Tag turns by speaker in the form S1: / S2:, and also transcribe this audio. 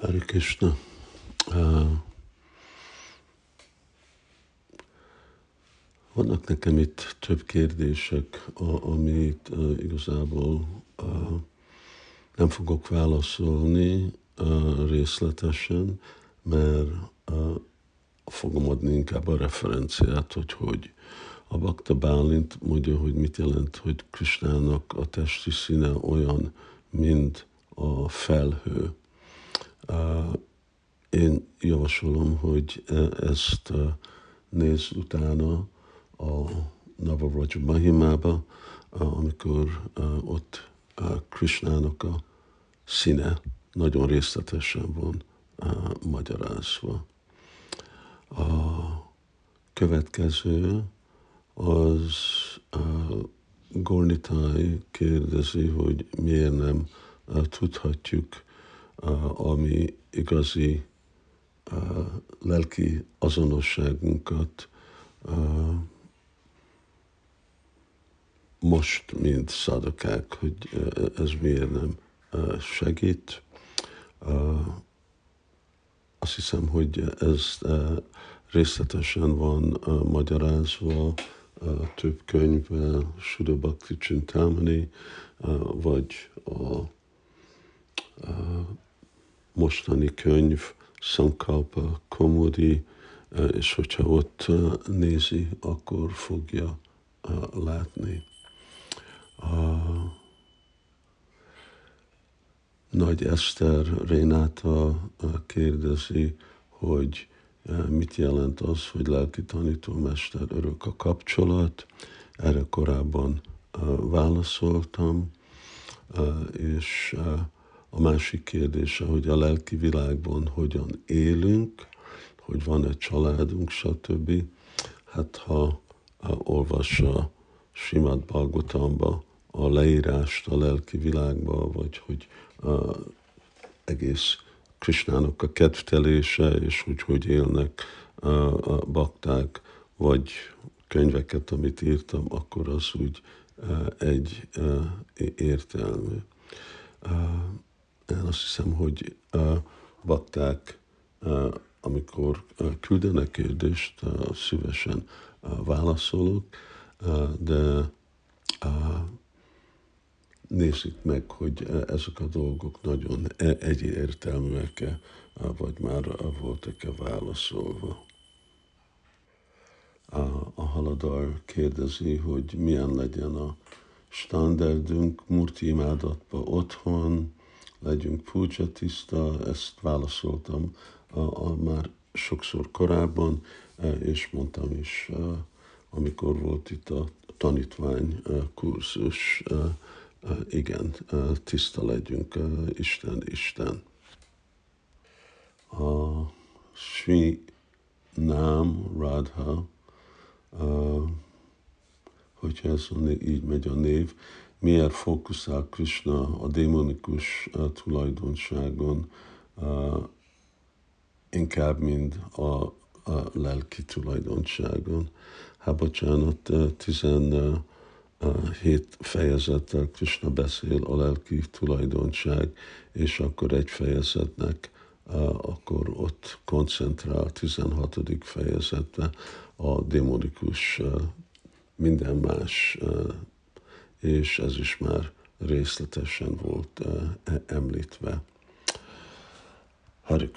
S1: Hare Krishna. Uh, vannak nekem itt több kérdések, a, amit uh, igazából uh, nem fogok válaszolni részletesen, mert fogom adni inkább a referenciát, hogy hogy. A Bakta Bálint mondja, hogy mit jelent, hogy Krisnának a testi színe olyan, mint a felhő. Én javasolom, hogy e, ezt e, nézz utána a Navaraja Mahimába, amikor ott Krishnának a színe nagyon részletesen van magyarázva. A következő az Gornitai kérdezi, hogy miért nem tudhatjuk ami igazi lelki azonosságunkat most, mint szadokák, hogy ez miért nem segít. Azt hiszem, hogy ez részletesen van magyarázva több könyvben, Sudabhakti Csintámani, vagy a mostani könyv, Sankalpa Komodi, és hogyha ott nézi, akkor fogja látni. A Nagy Eszter Rénáta kérdezi, hogy mit jelent az, hogy lelki tanítómester örök a kapcsolat. Erre korábban válaszoltam, és a másik kérdése, hogy a lelki világban hogyan élünk, hogy van egy családunk, stb. Hát ha, ha olvassa Simad Bhagavatamba a leírást a lelki világba, vagy hogy a, egész Krisnának a kedvtelése, és hogy hogy élnek a, a bakták, vagy könyveket, amit írtam, akkor az úgy egy értelmű én azt hiszem, hogy bakták, amikor küldenek kérdést, szívesen válaszolok, de nézzük meg, hogy ezek a dolgok nagyon e-, egyértelműek-e, vagy már voltak-e válaszolva. A haladar kérdezi, hogy milyen legyen a standardünk murti imádatba otthon, legyünk puja tiszta, ezt válaszoltam a, a már sokszor korábban, e, és mondtam is, e, amikor volt itt a tanítvány e, kurzus, igen, tiszta legyünk, Isten, Isten. A Sri Nám Radha, hogyha ez így megy a név, miért fókuszál Krishna a démonikus uh, tulajdonságon uh, inkább, mint a, a lelki tulajdonságon. Hát bocsánat, 17 fejezettel Krishna beszél a lelki tulajdonság, és akkor egy fejezetnek akkor ott koncentrál 16. fejezetbe a démonikus minden más és ez is már részletesen volt említve. Hare